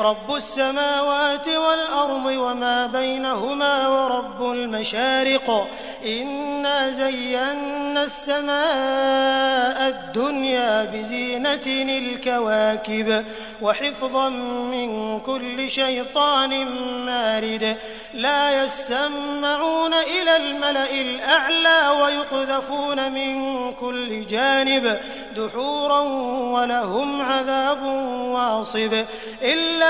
رب السماوات والأرض وما بينهما ورب المشارق. إنا زينا السماء الدنيا بزينة الكواكب وحفظا من كل شيطان مارد. لا يسمعون إلى الملأ الأعلى ويقذفون من كل جانب. دحورا ولهم عذاب واصب. إلا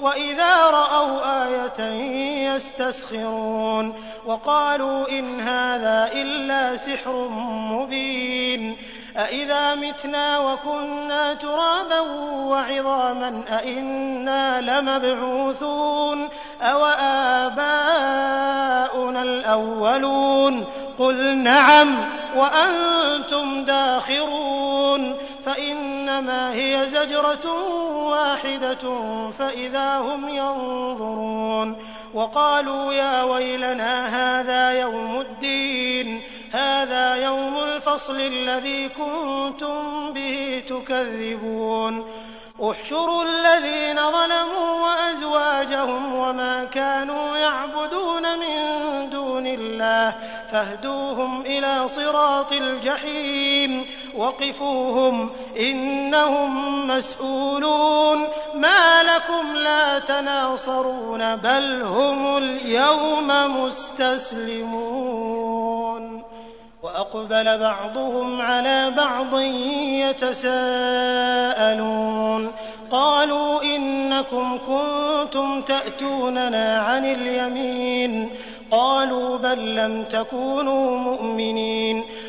وإذا رأوا آية يستسخرون وقالوا إن هذا إلا سحر مبين أإذا متنا وكنا ترابا وعظاما أإنا لمبعوثون أو آباؤنا الأولون قل نعم وأنتم داخرون فإنما هي زجرة واحدة فإذا هم ينظرون وقالوا يا ويلنا هذا يوم الدين هذا يوم الفصل الذي كنتم به تكذبون. احشروا الذين ظلموا وأزواجهم وما كانوا يعبدون من دون الله فاهدوهم إلى صراط الجحيم. وقفوهم إنهم مسؤولون ما لكم لا تناصرون بل هم اليوم مستسلمون وأقبل بعضهم على بعض يتساءلون قالوا إنكم كنتم تأتوننا عن اليمين قالوا بل لم تكونوا مؤمنين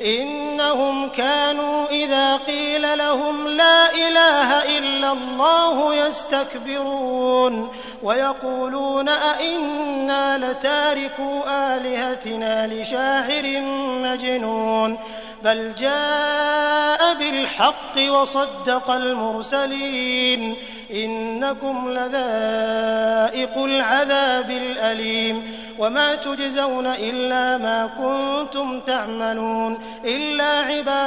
إنهم كانوا إذا قيل لهم لا إله إلا الله يستكبرون ويقولون أئنا لتاركو آلهتنا لشاعر مجنون بل جاء بالحق وصدق المرسلين إنكم لذائق العذاب الأليم وما تجزون إلا ما كنتم تعملون إلا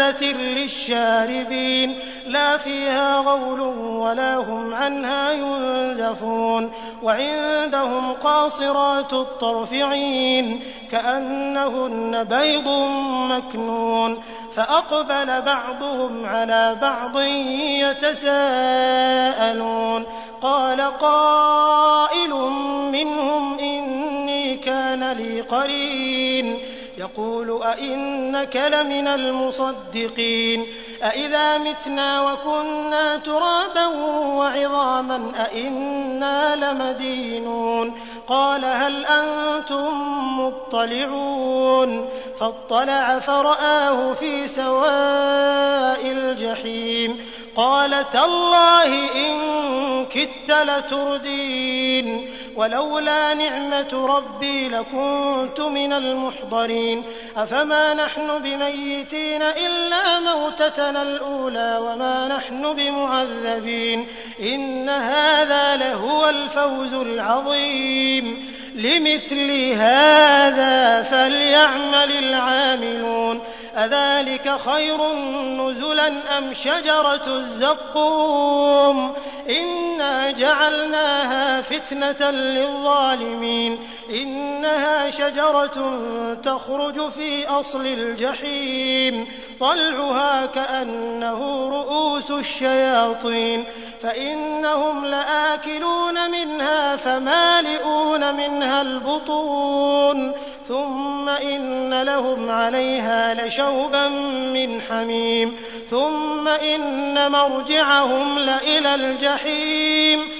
لذة للشاربين لا فيها غول ولا هم عنها ينزفون وعندهم قاصرات الطرف عين كأنهن بيض مكنون فأقبل بعضهم على بعض يتساءلون قال قائل منهم إني كان لي قرين يقول أئنك لمن المصدقين أإذا متنا وكنا ترابا وعظاما أئنا لمدينون قال هل أنتم مطلعون فاطلع فرآه في سواء الجحيم قال تالله إن كدت لتردين ولولا نعمة ربي لكنت من المحضرين. أفما نحن بميتين إلا موتتنا الأولى وما نحن بمعذبين. إن هذا لهو الفوز العظيم. لمثل هذا فليعمل العاملون. أذلك خير نزلا أم شجرة الزقوم؟ إنا جعلناها فتنة للظالمين إنها شجرة تخرج في أصل الجحيم طلعها كأنه رؤوس الشياطين فإنهم لآكلون منها فمالئون منها البطون ثم إن لهم عليها لشوبا من حميم ثم إن مرجعهم لإلى الجحيم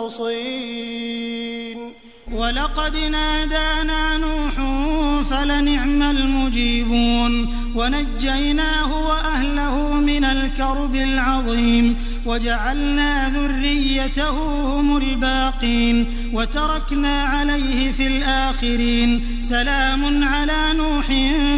المخلصين. ولقد نادانا نوح فلنعم المجيبون. ونجيناه وأهله من الكرب العظيم. وجعلنا ذريته هم الباقين. وتركنا عليه في الآخرين. سلام على نوح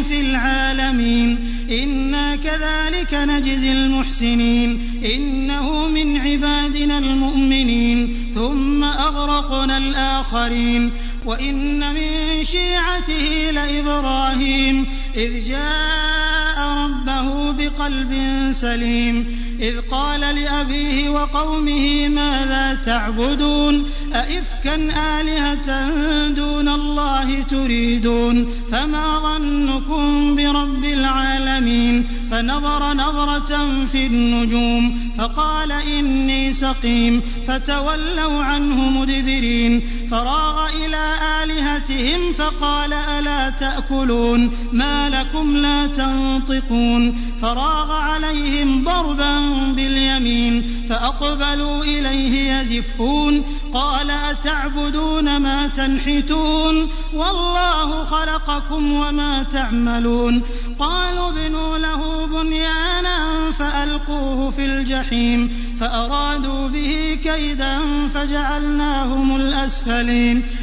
في العالمين. إنا كذلك نجزي المحسنين. إنه من عبادنا المؤمنين ثم أغرقنا الآخرين. وإن من شيعته لإبراهيم إذ جاء ربه بقلب سليم. إذ قال لأبيه وقومه ماذا تعبدون؟ أئفكا آلهة دون الله تريدون؟ فما ظنكم برب العالمين؟ فنظر نظرة في النجوم فقال إني سقيم فتولوا عنه مدبرين. فراغ إلى آلهتهم فقال ألا تأكلون؟ ما لكم لا تنطقون. فراغ عليهم ضربا باليمين فأقبلوا إليه يزفون قال أتعبدون ما تنحتون والله خلقكم وما تعملون قالوا ابنوا له بنيانا فألقوه في الجحيم فأرادوا به كيدا فجعلناهم الأسفلين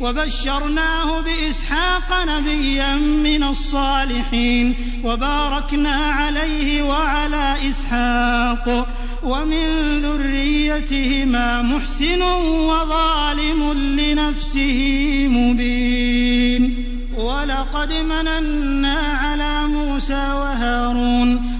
وبشرناه بإسحاق نبيا من الصالحين وباركنا عليه وعلى إسحاق ومن ذريتهما محسن وظالم لنفسه مبين ولقد مننا على موسى وهارون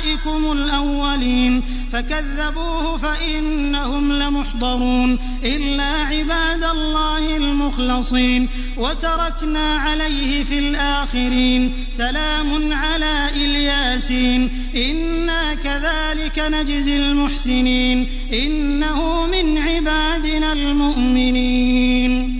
آبائكم الأولين فكذبوه فإنهم لمحضرون إلا عباد الله المخلصين وتركنا عليه في الآخرين سلام على إلياسين إنا كذلك نجزي المحسنين إنه من عبادنا المؤمنين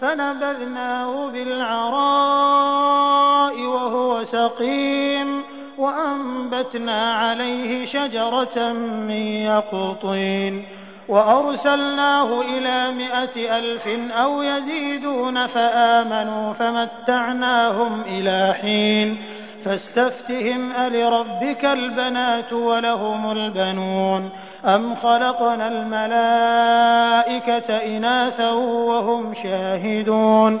فنبذناه بالعراء وهو سقيم وأنبتنا عليه شجرة من يقطين وأرسلناه إلى مائة ألف أو يزيدون فآمنوا فمتعناهم إلى حين فاستفتهم ألربك البنات ولهم البنون أم خلقنا الملائكة إناثا وهم شاهدون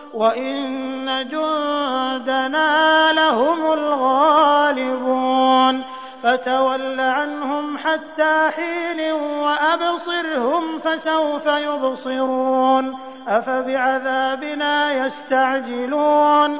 وإن جندنا لهم الغالبون فتول عنهم حتى حين وأبصرهم فسوف يبصرون أفبعذابنا يستعجلون